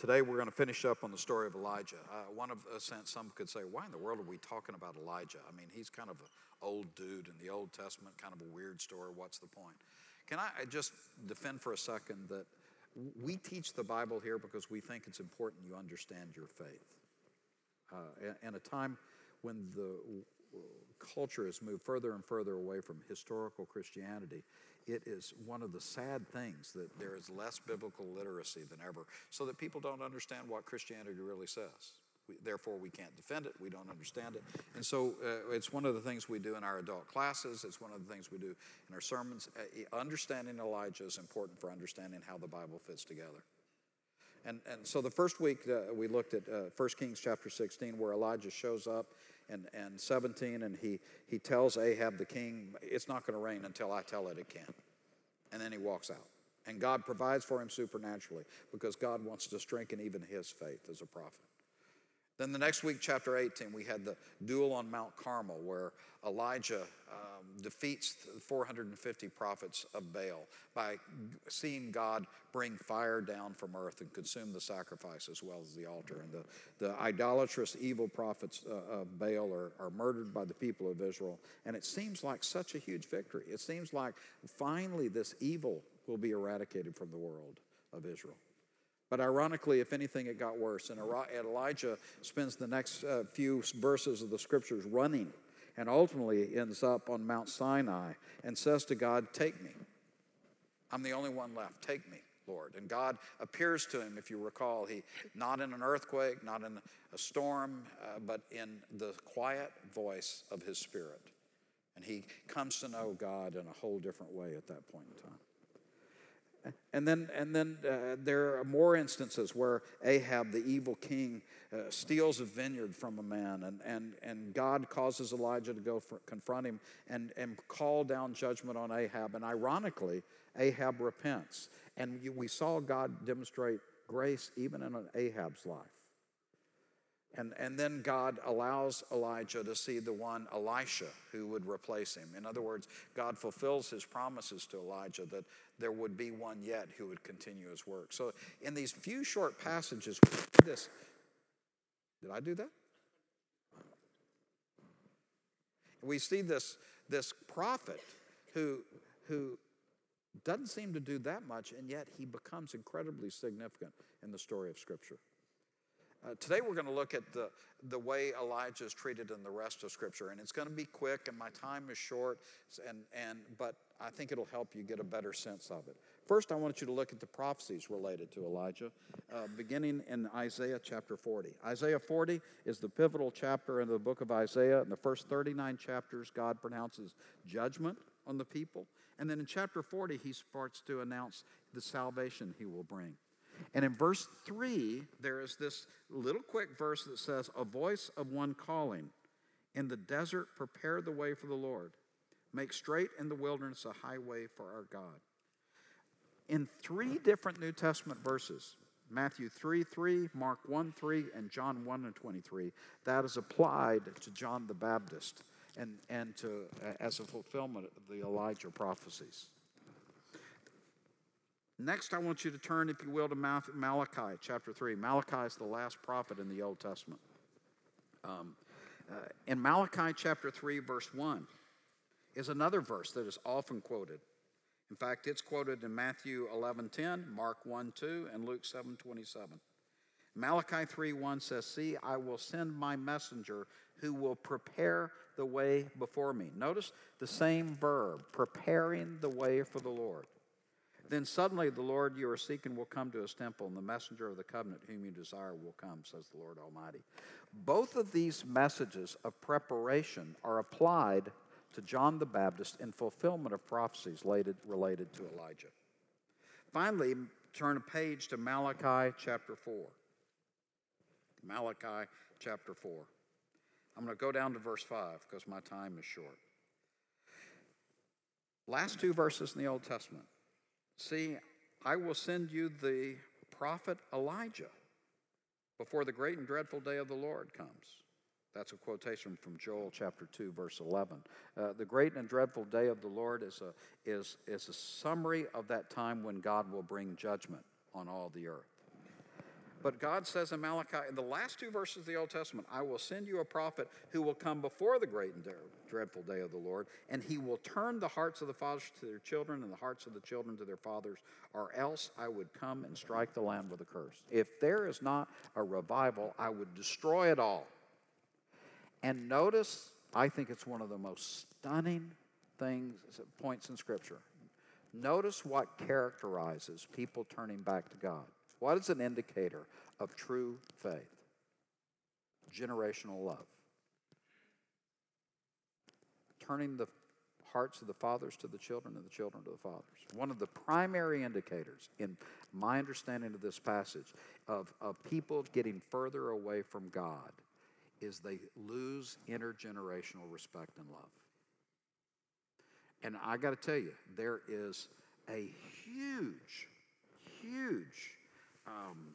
Today we're going to finish up on the story of Elijah. Uh, one of a sense, some could say, why in the world are we talking about Elijah? I mean, he's kind of an old dude in the Old Testament, kind of a weird story. What's the point? Can I just defend for a second that we teach the Bible here because we think it's important you understand your faith. Uh, in a time when the culture has moved further and further away from historical Christianity, it is one of the sad things that there is less biblical literacy than ever, so that people don't understand what Christianity really says. We, therefore, we can't defend it, we don't understand it. And so, uh, it's one of the things we do in our adult classes, it's one of the things we do in our sermons. Uh, understanding Elijah is important for understanding how the Bible fits together. And, and so the first week uh, we looked at uh, 1 Kings chapter 16 where Elijah shows up and, and 17 and he, he tells Ahab the king, it's not going to rain until I tell it it can. And then he walks out. And God provides for him supernaturally because God wants to strengthen even his faith as a prophet. Then the next week, chapter 18, we had the duel on Mount Carmel where Elijah um, defeats 450 prophets of Baal by seeing God bring fire down from earth and consume the sacrifice as well as the altar. And the, the idolatrous, evil prophets uh, of Baal are, are murdered by the people of Israel. And it seems like such a huge victory. It seems like finally this evil will be eradicated from the world of Israel. But ironically, if anything, it got worse. And Elijah spends the next uh, few verses of the scriptures running and ultimately ends up on Mount Sinai and says to God, Take me. I'm the only one left. Take me, Lord. And God appears to him, if you recall, he not in an earthquake, not in a storm, uh, but in the quiet voice of his spirit. And he comes to know God in a whole different way at that point in time. And then, and then uh, there are more instances where Ahab, the evil king, uh, steals a vineyard from a man, and, and, and God causes Elijah to go for, confront him and, and call down judgment on Ahab. And ironically, Ahab repents. And we saw God demonstrate grace even in Ahab's life. And, and then God allows Elijah to see the one, Elisha, who would replace him. In other words, God fulfills his promises to Elijah that there would be one yet who would continue his work. So, in these few short passages, this. Did I do that? We see this, this prophet who, who doesn't seem to do that much, and yet he becomes incredibly significant in the story of Scripture. Uh, today we're going to look at the, the way Elijah is treated in the rest of Scripture, and it's going to be quick, and my time is short, and, and, but I think it'll help you get a better sense of it. First, I want you to look at the prophecies related to Elijah, uh, beginning in Isaiah chapter 40. Isaiah 40 is the pivotal chapter in the book of Isaiah. In the first 39 chapters, God pronounces judgment on the people. And then in chapter 40, he starts to announce the salvation he will bring. And in verse 3, there is this little quick verse that says, A voice of one calling, In the desert, prepare the way for the Lord. Make straight in the wilderness a highway for our God. In three different New Testament verses, Matthew 3 3, Mark 1 3, and John 1 and 23, that is applied to John the Baptist and, and to, as a fulfillment of the Elijah prophecies. Next, I want you to turn, if you will, to Malachi chapter 3. Malachi is the last prophet in the Old Testament. Um, uh, in Malachi chapter 3, verse 1, is another verse that is often quoted. In fact, it's quoted in Matthew 11:10, Mark 1:2, and Luke 7:27. Malachi 3:1 says, "See, I will send my messenger who will prepare the way before me." Notice the same verb, preparing the way for the Lord. Then suddenly the Lord you are seeking will come to his temple, and the messenger of the covenant whom you desire will come, says the Lord Almighty. Both of these messages of preparation are applied to John the Baptist in fulfillment of prophecies related to Elijah. Finally, turn a page to Malachi chapter 4. Malachi chapter 4. I'm going to go down to verse 5 because my time is short. Last two verses in the Old Testament. See, I will send you the prophet Elijah before the great and dreadful day of the Lord comes. That's a quotation from Joel chapter 2, verse 11. Uh, the great and dreadful day of the Lord is a, is, is a summary of that time when God will bring judgment on all the earth. But God says in Malachi, in the last two verses of the Old Testament, I will send you a prophet who will come before the great and dreadful day of the Lord, and he will turn the hearts of the fathers to their children and the hearts of the children to their fathers, or else I would come and strike the land with a curse. If there is not a revival, I would destroy it all. And notice, I think it's one of the most stunning things, points in Scripture. Notice what characterizes people turning back to God. What is an indicator of true faith? Generational love. Turning the hearts of the fathers to the children and the children to the fathers. One of the primary indicators, in my understanding of this passage, of, of people getting further away from God is they lose intergenerational respect and love. And I got to tell you, there is a huge, huge um,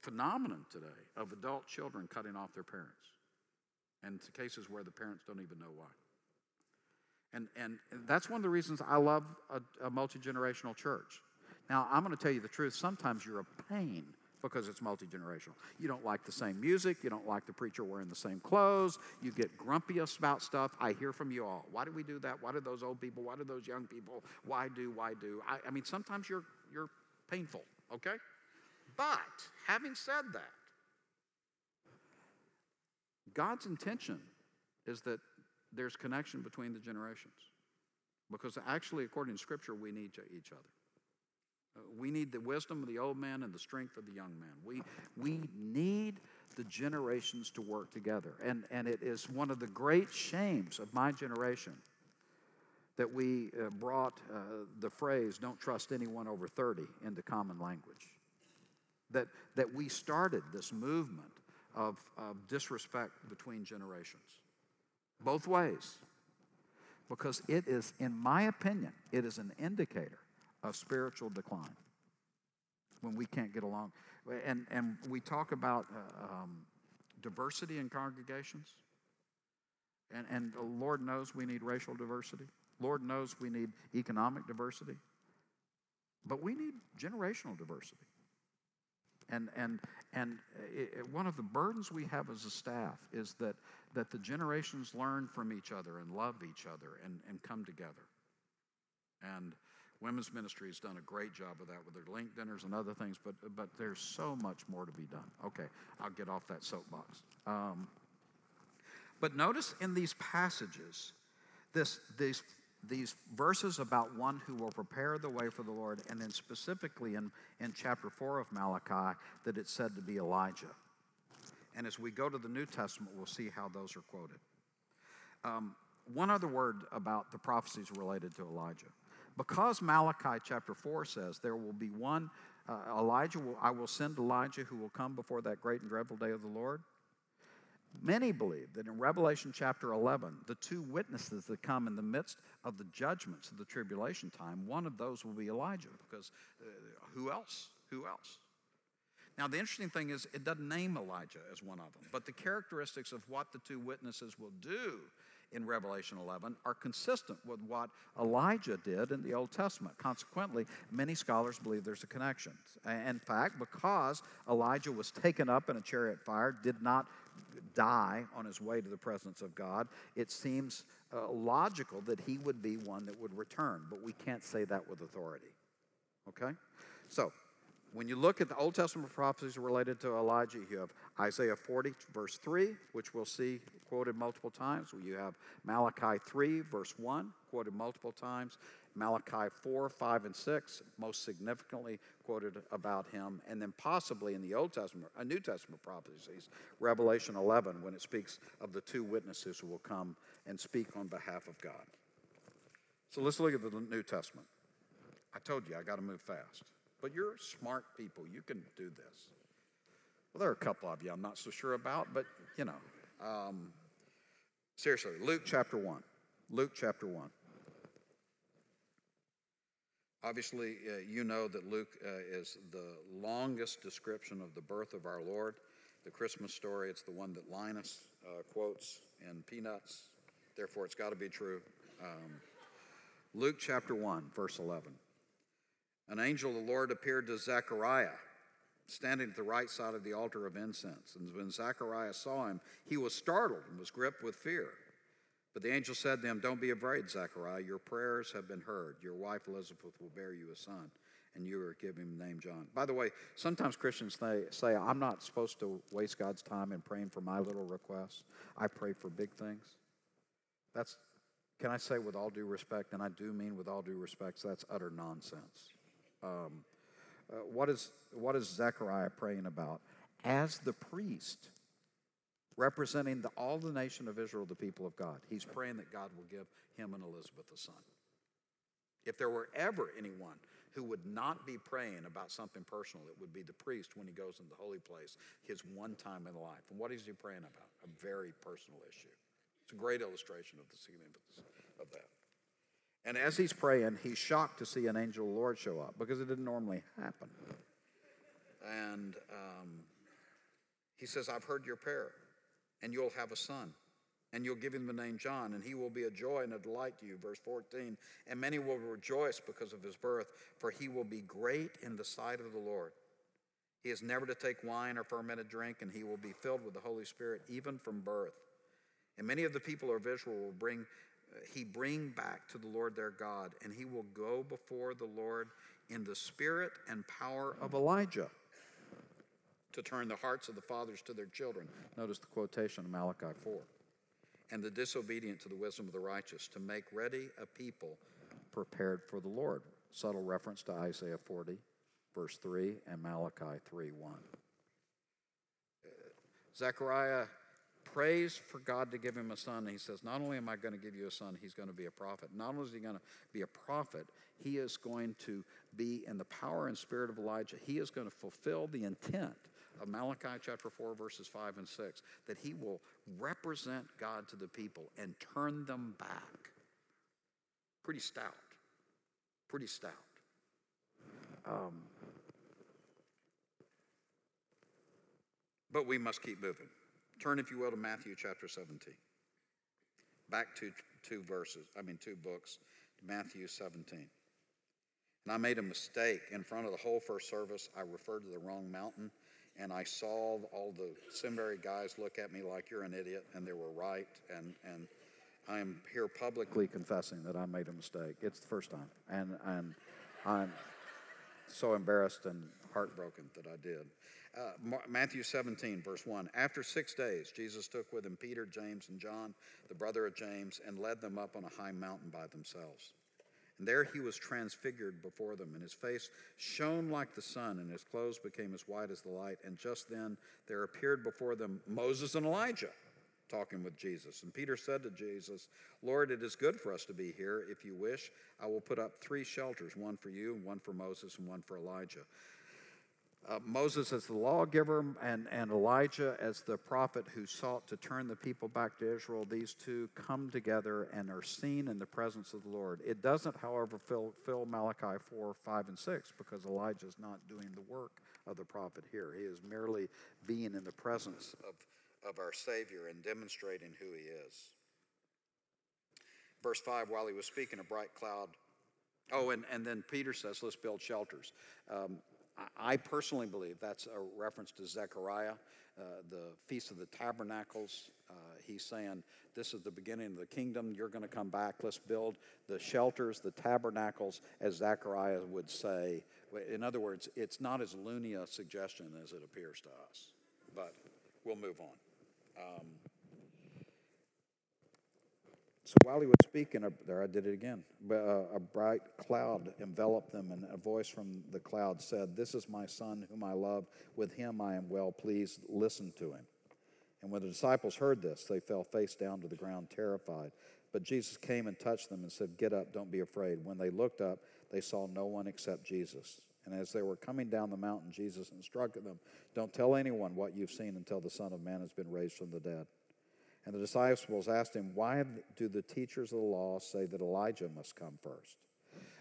phenomenon today of adult children cutting off their parents. And to cases where the parents don't even know why. And, and, that's one of the reasons I love a, a multi generational church. Now, I'm going to tell you the truth. Sometimes you're a pain because it's multi generational. You don't like the same music. You don't like the preacher wearing the same clothes. You get grumpy about stuff. I hear from you all. Why do we do that? Why do those old people? Why do those young people? Why do? Why do? I, I mean, sometimes you're you're painful. Okay, but having said that, God's intention is that there's connection between the generations, because actually, according to Scripture, we need each other. We need the wisdom of the old man and the strength of the young man. We, we need the generations to work together. And, and it is one of the great shames of my generation that we uh, brought uh, the phrase, don't trust anyone over 30, into common language. That, that we started this movement of, of disrespect between generations, both ways. Because it is, in my opinion, it is an indicator of spiritual decline when we can't get along. And, and we talk about uh, um, diversity in congregations. And, and Lord knows we need racial diversity. Lord knows we need economic diversity. But we need generational diversity. And, and, and it, one of the burdens we have as a staff is that, that the generations learn from each other and love each other and, and come together. And Women's ministry has done a great job of that with their link dinners and other things, but, but there's so much more to be done. Okay, I'll get off that soapbox. Um, but notice in these passages, this, these, these verses about one who will prepare the way for the Lord, and then specifically in, in chapter 4 of Malachi, that it's said to be Elijah. And as we go to the New Testament, we'll see how those are quoted. Um, one other word about the prophecies related to Elijah. Because Malachi chapter 4 says, There will be one, uh, Elijah, will, I will send Elijah who will come before that great and dreadful day of the Lord. Many believe that in Revelation chapter 11, the two witnesses that come in the midst of the judgments of the tribulation time, one of those will be Elijah, because uh, who else? Who else? Now, the interesting thing is, it doesn't name Elijah as one of them, but the characteristics of what the two witnesses will do in Revelation 11 are consistent with what Elijah did in the Old Testament. Consequently, many scholars believe there's a connection. In fact, because Elijah was taken up in a chariot fire, did not die on his way to the presence of God, it seems uh, logical that he would be one that would return, but we can't say that with authority. Okay? So, when you look at the Old Testament prophecies related to Elijah, you have Isaiah 40, verse 3, which we'll see quoted multiple times. You have Malachi 3, verse 1, quoted multiple times. Malachi 4, 5, and 6, most significantly quoted about him. And then possibly in the Old Testament, a New Testament prophecies, Revelation 11, when it speaks of the two witnesses who will come and speak on behalf of God. So let's look at the New Testament. I told you I got to move fast. But you're smart people. You can do this. Well, there are a couple of you I'm not so sure about, but you know. Um, seriously, Luke chapter 1. Luke chapter 1. Obviously, uh, you know that Luke uh, is the longest description of the birth of our Lord. The Christmas story, it's the one that Linus uh, quotes in Peanuts. Therefore, it's got to be true. Um, Luke chapter 1, verse 11 an angel of the Lord appeared to Zechariah, standing at the right side of the altar of incense. And when Zechariah saw him, he was startled and was gripped with fear. But the angel said to him, Don't be afraid, Zechariah. Your prayers have been heard. Your wife Elizabeth will bear you a son, and you are giving him the name John. By the way, sometimes Christians say, I'm not supposed to waste God's time in praying for my little requests. I pray for big things. That's, can I say with all due respect, and I do mean with all due respect, that's utter nonsense. Um, uh, what, is, what is Zechariah praying about? As the priest, representing the, all the nation of Israel, the people of God, he's praying that God will give him and Elizabeth a son. If there were ever anyone who would not be praying about something personal, it would be the priest when he goes into the holy place, his one time in life. And what is he praying about? A very personal issue. It's a great illustration of the significance of that. And as he's praying, he's shocked to see an angel of the Lord show up because it didn't normally happen. And um, he says, I've heard your prayer, and you'll have a son. And you'll give him the name John, and he will be a joy and a delight to you. Verse 14. And many will rejoice because of his birth, for he will be great in the sight of the Lord. He is never to take wine or fermented drink, and he will be filled with the Holy Spirit even from birth. And many of the people of Israel will bring uh, he bring back to the Lord their God, and he will go before the Lord in the spirit and power of Elijah to turn the hearts of the fathers to their children. Notice the quotation of Malachi 4. And the disobedient to the wisdom of the righteous, to make ready a people prepared for the Lord. Subtle reference to Isaiah 40, verse 3, and Malachi 3 1. Uh, Zechariah prays for God to give him a son. He says, Not only am I going to give you a son, he's going to be a prophet. Not only is he going to be a prophet, he is going to be in the power and spirit of Elijah. He is going to fulfill the intent Malachi chapter 4, verses 5 and 6, that he will represent God to the people and turn them back. Pretty stout. Pretty stout. Um, but we must keep moving. Turn, if you will, to Matthew chapter 17. Back to two verses, I mean, two books, Matthew 17. And I made a mistake in front of the whole first service. I referred to the wrong mountain, and I saw all the seminary guys look at me like you're an idiot, and they were right. And, and I am here publicly confessing that I made a mistake. It's the first time. And, and I'm so embarrassed and heartbroken that I did. Uh, Matthew 17, verse 1. After six days, Jesus took with him Peter, James, and John, the brother of James, and led them up on a high mountain by themselves. And there he was transfigured before them, and his face shone like the sun, and his clothes became as white as the light. And just then there appeared before them Moses and Elijah talking with Jesus. And Peter said to Jesus, Lord, it is good for us to be here. If you wish, I will put up three shelters one for you, one for Moses, and one for Elijah uh, Moses as the lawgiver and, and Elijah as the prophet who sought to turn the people back to Israel, these two come together and are seen in the presence of the Lord. It doesn't, however, fill, fill Malachi 4, 5, and 6 because Elijah is not doing the work of the prophet here. He is merely being in the presence of, of our Savior and demonstrating who he is. Verse 5 While he was speaking, a bright cloud. Oh, and, and then Peter says, let's build shelters. Um, I personally believe that's a reference to Zechariah, uh, the Feast of the Tabernacles. Uh, he's saying, This is the beginning of the kingdom. You're going to come back. Let's build the shelters, the tabernacles, as Zechariah would say. In other words, it's not as loony a suggestion as it appears to us. But we'll move on. Um, so while he was speaking, there I did it again. Uh, a bright cloud enveloped them, and a voice from the cloud said, This is my son whom I love. With him I am well pleased. Listen to him. And when the disciples heard this, they fell face down to the ground, terrified. But Jesus came and touched them and said, Get up, don't be afraid. When they looked up, they saw no one except Jesus. And as they were coming down the mountain, Jesus instructed them, Don't tell anyone what you've seen until the Son of Man has been raised from the dead. And the disciples asked him, Why do the teachers of the law say that Elijah must come first?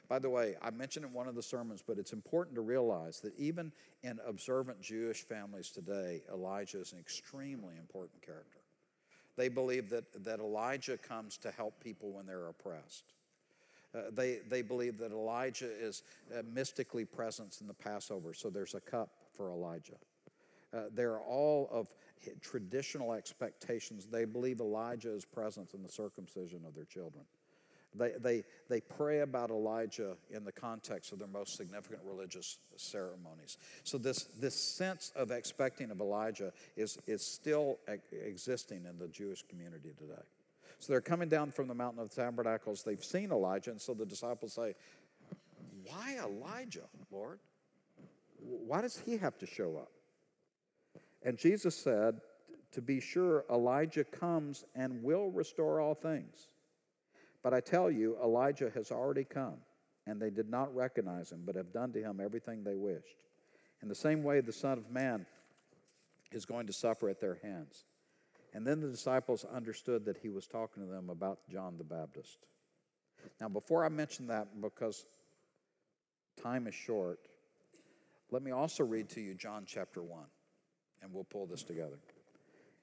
By the way, I mentioned in one of the sermons, but it's important to realize that even in observant Jewish families today, Elijah is an extremely important character. They believe that, that Elijah comes to help people when they're oppressed. Uh, they, they believe that Elijah is uh, mystically present in the Passover, so there's a cup for Elijah. Uh, they're all of traditional expectations. They believe Elijah is present in the circumcision of their children. They, they, they pray about Elijah in the context of their most significant religious ceremonies. So, this, this sense of expecting of Elijah is, is still existing in the Jewish community today. So, they're coming down from the mountain of tabernacles. They've seen Elijah, and so the disciples say, Why Elijah, Lord? Why does he have to show up? And Jesus said, To be sure, Elijah comes and will restore all things. But I tell you, Elijah has already come, and they did not recognize him, but have done to him everything they wished. In the same way, the Son of Man is going to suffer at their hands. And then the disciples understood that he was talking to them about John the Baptist. Now, before I mention that, because time is short, let me also read to you John chapter 1, and we'll pull this together.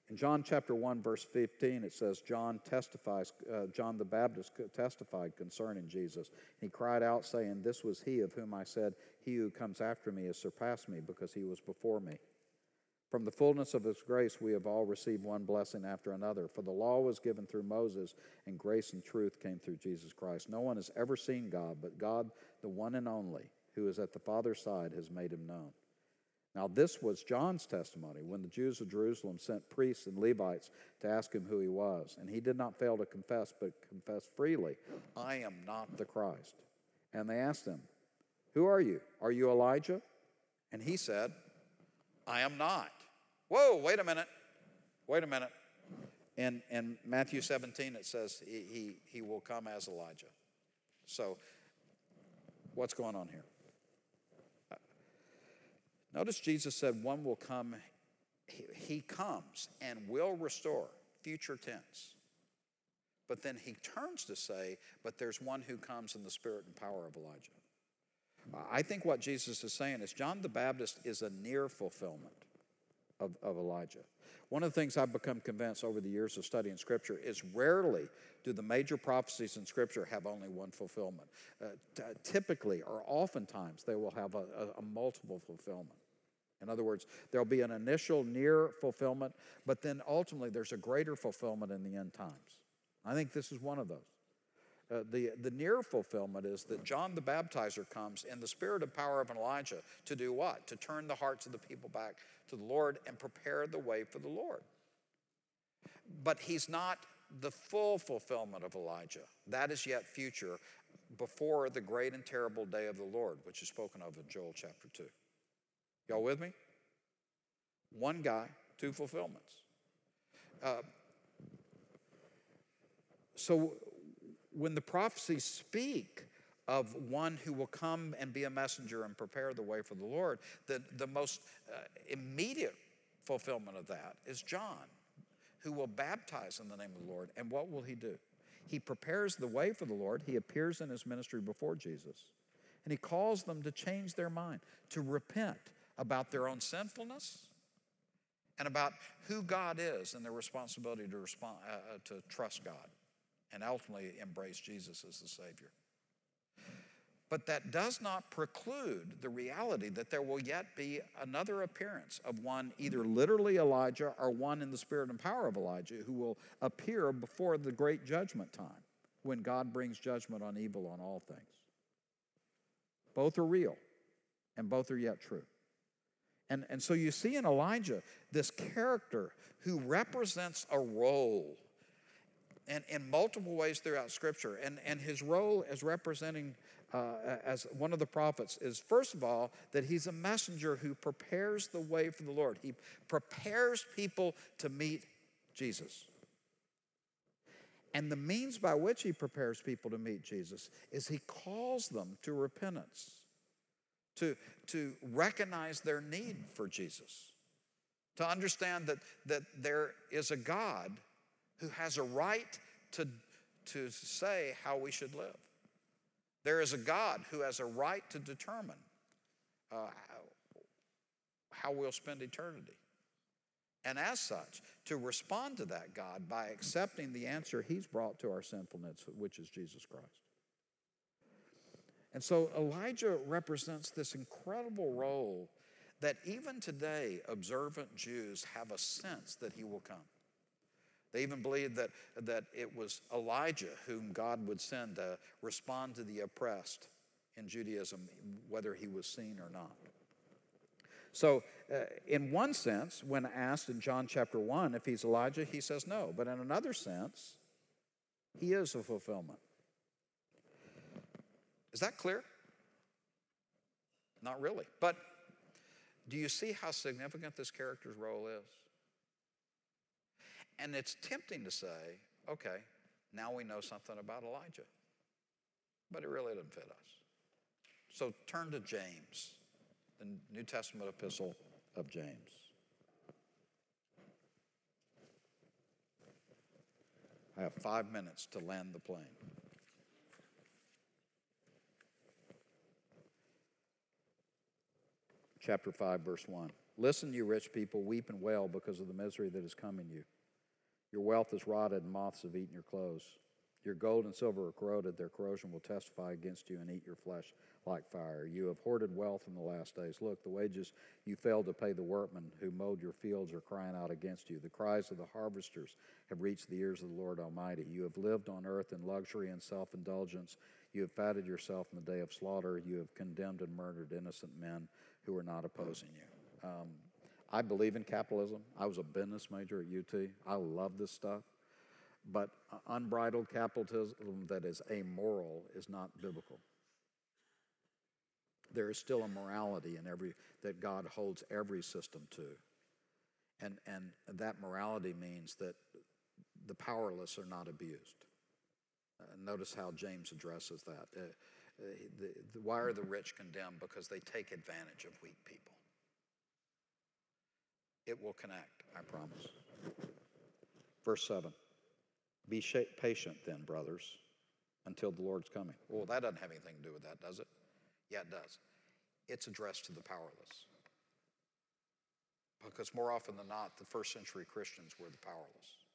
In John chapter 1, verse 15, it says, John testifies, uh, John the Baptist testified concerning Jesus. He cried out, saying, This was he of whom I said, He who comes after me has surpassed me, because he was before me. From the fullness of his grace, we have all received one blessing after another. For the law was given through Moses, and grace and truth came through Jesus Christ. No one has ever seen God, but God, the one and only, who is at the Father's side, has made him known. Now, this was John's testimony when the Jews of Jerusalem sent priests and Levites to ask him who he was. And he did not fail to confess, but confessed freely, I am not the Christ. And they asked him, Who are you? Are you Elijah? And he said, I am not. Whoa, wait a minute. Wait a minute. In, in Matthew 17, it says he, he, he will come as Elijah. So, what's going on here? Notice Jesus said, One will come, he comes and will restore, future tense. But then he turns to say, But there's one who comes in the spirit and power of Elijah. I think what Jesus is saying is John the Baptist is a near fulfillment of, of Elijah. One of the things I've become convinced over the years of studying Scripture is rarely do the major prophecies in Scripture have only one fulfillment. Uh, t- typically, or oftentimes, they will have a, a, a multiple fulfillment. In other words, there'll be an initial near fulfillment, but then ultimately there's a greater fulfillment in the end times. I think this is one of those. Uh, the, the near fulfillment is that John the Baptizer comes in the spirit and power of Elijah to do what? To turn the hearts of the people back to the Lord and prepare the way for the Lord. But he's not the full fulfillment of Elijah. That is yet future before the great and terrible day of the Lord, which is spoken of in Joel chapter 2. Y'all with me? One guy, two fulfillments. Uh, so when the prophecies speak of one who will come and be a messenger and prepare the way for the Lord, the, the most uh, immediate fulfillment of that is John, who will baptize in the name of the Lord. And what will he do? He prepares the way for the Lord. He appears in his ministry before Jesus. And he calls them to change their mind, to repent, about their own sinfulness and about who God is and their responsibility to, respond, uh, uh, to trust God and ultimately embrace Jesus as the Savior. But that does not preclude the reality that there will yet be another appearance of one, either literally Elijah or one in the spirit and power of Elijah, who will appear before the great judgment time when God brings judgment on evil on all things. Both are real and both are yet true. And, and so you see in Elijah this character who represents a role and in multiple ways throughout Scripture. And, and his role as representing, uh, as one of the prophets, is first of all, that he's a messenger who prepares the way for the Lord. He prepares people to meet Jesus. And the means by which he prepares people to meet Jesus is he calls them to repentance to, to recognize their need for Jesus, to understand that, that there is a God who has a right to, to say how we should live. There is a God who has a right to determine uh, how we'll spend eternity. And as such, to respond to that God by accepting the answer He's brought to our sinfulness, which is Jesus Christ. And so Elijah represents this incredible role that even today, observant Jews have a sense that he will come. They even believe that, that it was Elijah whom God would send to respond to the oppressed in Judaism, whether he was seen or not. So, uh, in one sense, when asked in John chapter 1 if he's Elijah, he says no. But in another sense, he is a fulfillment. Is that clear? Not really. But do you see how significant this character's role is? And it's tempting to say, okay, now we know something about Elijah. But it really doesn't fit us. So turn to James the New Testament epistle of James. I have five minutes to land the plane. Chapter 5, verse 1. Listen, you rich people, weep and wail because of the misery that is coming you. Your wealth is rotted, and moths have eaten your clothes. Your gold and silver are corroded, their corrosion will testify against you and eat your flesh like fire. You have hoarded wealth in the last days. Look, the wages you failed to pay the workmen who mowed your fields are crying out against you. The cries of the harvesters have reached the ears of the Lord Almighty. You have lived on earth in luxury and self indulgence. You have fatted yourself in the day of slaughter. You have condemned and murdered innocent men who are not opposing you. Um, I believe in capitalism. I was a business major at UT. I love this stuff. But unbridled capitalism that is amoral is not biblical. There is still a morality in every that God holds every system to. And, and that morality means that the powerless are not abused. Uh, notice how James addresses that. Uh, the, the, why are the rich condemned? Because they take advantage of weak people. It will connect, I promise. Verse 7. Be patient then, brothers, until the Lord's coming. Well, that doesn't have anything to do with that, does it? Yeah, it does. It's addressed to the powerless. Because more often than not, the first century Christians were the powerless.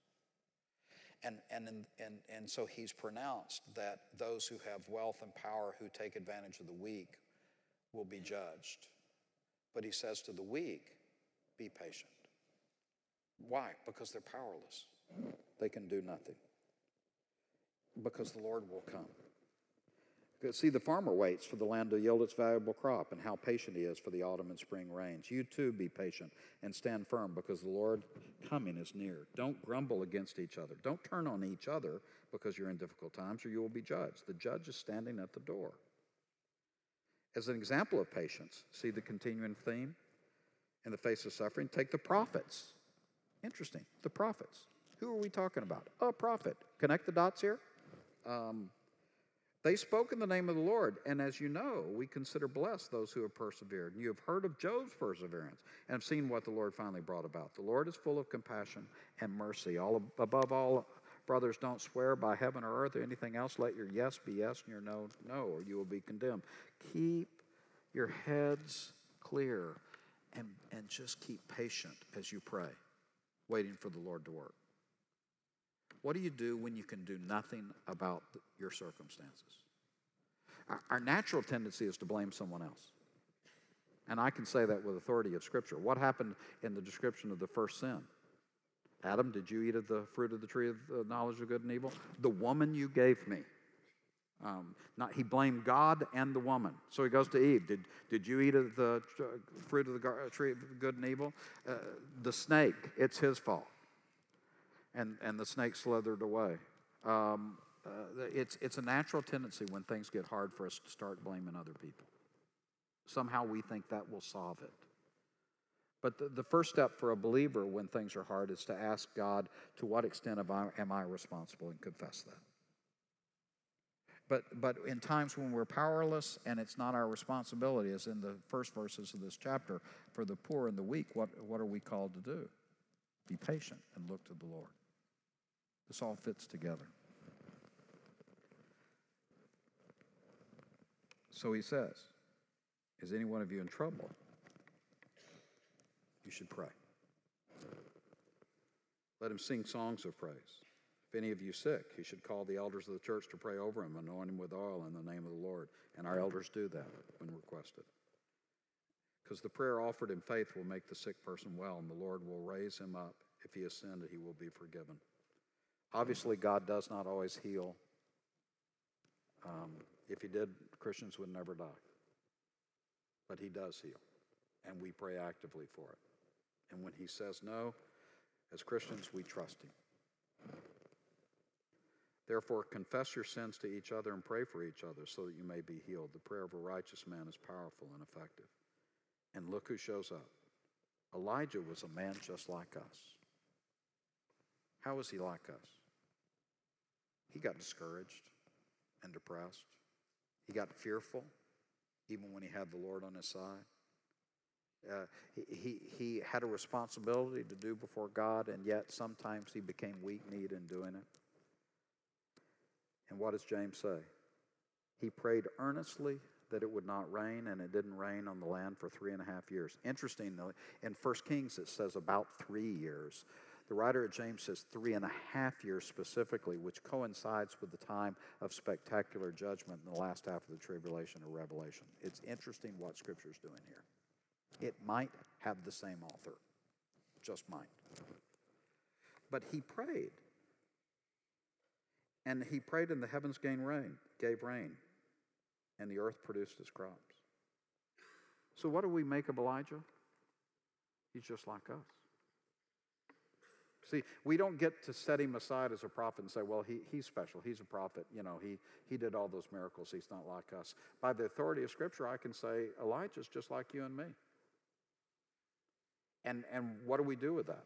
And, and, and, and so he's pronounced that those who have wealth and power who take advantage of the weak will be judged. But he says to the weak, be patient. Why? Because they're powerless. They can do nothing. Because the Lord will come. See, the farmer waits for the land to yield its valuable crop and how patient he is for the autumn and spring rains. You too be patient and stand firm because the Lord coming is near. Don't grumble against each other. Don't turn on each other because you're in difficult times or you will be judged. The judge is standing at the door. As an example of patience, see the continuing theme in the face of suffering? Take the prophets. Interesting. The prophets. Who are we talking about? A prophet. Connect the dots here. Um, they spoke in the name of the Lord, and as you know, we consider blessed those who have persevered. And you have heard of Job's perseverance and have seen what the Lord finally brought about. The Lord is full of compassion and mercy. All above all, brothers, don't swear by heaven or earth or anything else. Let your yes be yes and your no no, or you will be condemned. Keep your heads clear and, and just keep patient as you pray, waiting for the Lord to work. What do you do when you can do nothing about your circumstances? Our natural tendency is to blame someone else. And I can say that with authority of Scripture. What happened in the description of the first sin? Adam, did you eat of the fruit of the tree of the knowledge of good and evil? The woman you gave me. Um, not, he blamed God and the woman. So he goes to Eve. Did, did you eat of the fruit of the tree of good and evil? Uh, the snake, it's his fault and, and the snake slithered away. Um, uh, it's, it's a natural tendency when things get hard for us to start blaming other people. Somehow we think that will solve it. But the, the first step for a believer when things are hard is to ask God, to what extent am I, am I responsible, and confess that. But, but in times when we're powerless and it's not our responsibility, as in the first verses of this chapter, for the poor and the weak, what, what are we called to do? Be patient and look to the Lord. This all fits together. So he says, Is any one of you in trouble? You should pray. Let him sing songs of praise. If any of you sick, he should call the elders of the church to pray over him, anoint him with oil in the name of the Lord. And our elders do that when requested. because the prayer offered in faith will make the sick person well, and the Lord will raise him up. If he has sinned, he will be forgiven. Obviously, God does not always heal. Um, if he did, Christians would never die. But he does heal, and we pray actively for it. And when he says no, as Christians, we trust him. Therefore, confess your sins to each other and pray for each other so that you may be healed. The prayer of a righteous man is powerful and effective. And look who shows up. Elijah was a man just like us. How is he like us? He got discouraged and depressed. He got fearful, even when he had the Lord on his side. Uh, he, he, had a responsibility to do before God, and yet sometimes he became weak kneed in doing it. And what does James say? He prayed earnestly that it would not rain, and it didn't rain on the land for three and a half years. Interestingly, in 1 Kings it says about three years. The writer of James says three and a half years specifically, which coincides with the time of spectacular judgment in the last half of the tribulation or Revelation. It's interesting what Scripture's doing here. It might have the same author, just might. But he prayed. And he prayed, and the heavens gave rain, gave rain, and the earth produced its crops. So, what do we make of Elijah? He's just like us. See, we don't get to set him aside as a prophet and say, well, he, he's special. He's a prophet. You know, he, he did all those miracles. He's not like us. By the authority of Scripture, I can say Elijah's just like you and me. And, and what do we do with that?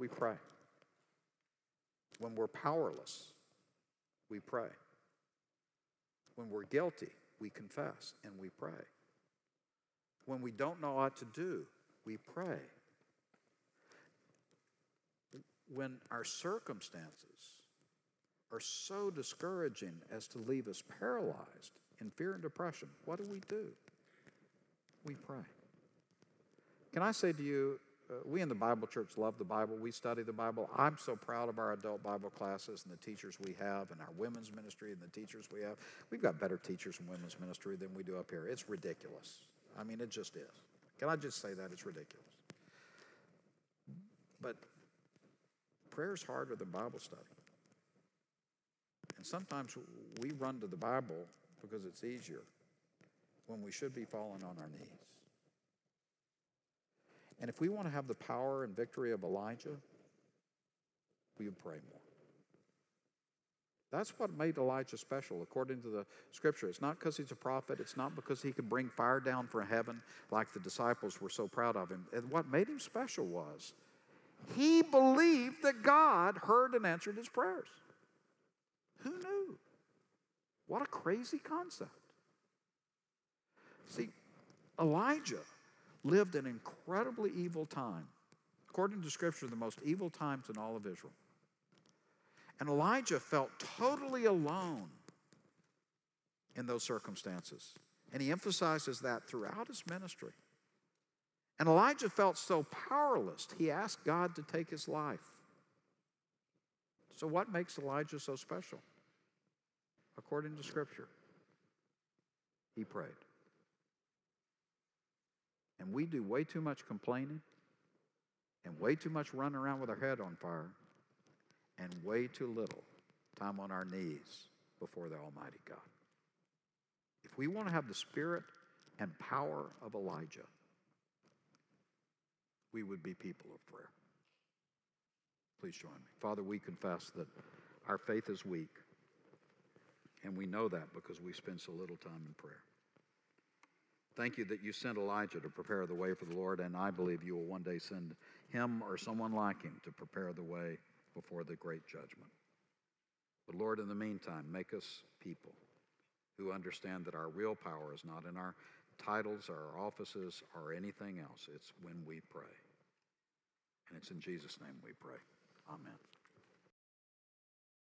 We pray. When we're powerless, we pray. When we're guilty, we confess and we pray. When we don't know what to do, we pray. When our circumstances are so discouraging as to leave us paralyzed in fear and depression, what do we do? We pray. Can I say to you, uh, we in the Bible church love the Bible. We study the Bible. I'm so proud of our adult Bible classes and the teachers we have, and our women's ministry and the teachers we have. We've got better teachers in women's ministry than we do up here. It's ridiculous. I mean, it just is. Can I just say that? It's ridiculous. But prayer's harder than Bible study. And sometimes we run to the Bible because it's easier when we should be falling on our knees. And if we want to have the power and victory of Elijah, we would pray more. That's what made Elijah special, according to the scripture. It's not because he's a prophet, it's not because he could bring fire down from heaven like the disciples were so proud of him. And what made him special was he believed that God heard and answered his prayers. Who knew? What a crazy concept. See, Elijah lived an incredibly evil time. According to Scripture, the most evil times in all of Israel. And Elijah felt totally alone in those circumstances. And he emphasizes that throughout his ministry. And Elijah felt so powerless, he asked God to take his life. So, what makes Elijah so special? According to Scripture, he prayed. And we do way too much complaining and way too much running around with our head on fire and way too little time on our knees before the Almighty God. If we want to have the spirit and power of Elijah, we would be people of prayer. Please join me. Father, we confess that our faith is weak, and we know that because we spend so little time in prayer. Thank you that you sent Elijah to prepare the way for the Lord, and I believe you will one day send him or someone like him to prepare the way before the great judgment. But Lord, in the meantime, make us people who understand that our real power is not in our titles or our offices or anything else. It's when we pray. And it's in Jesus' name we pray. Amen.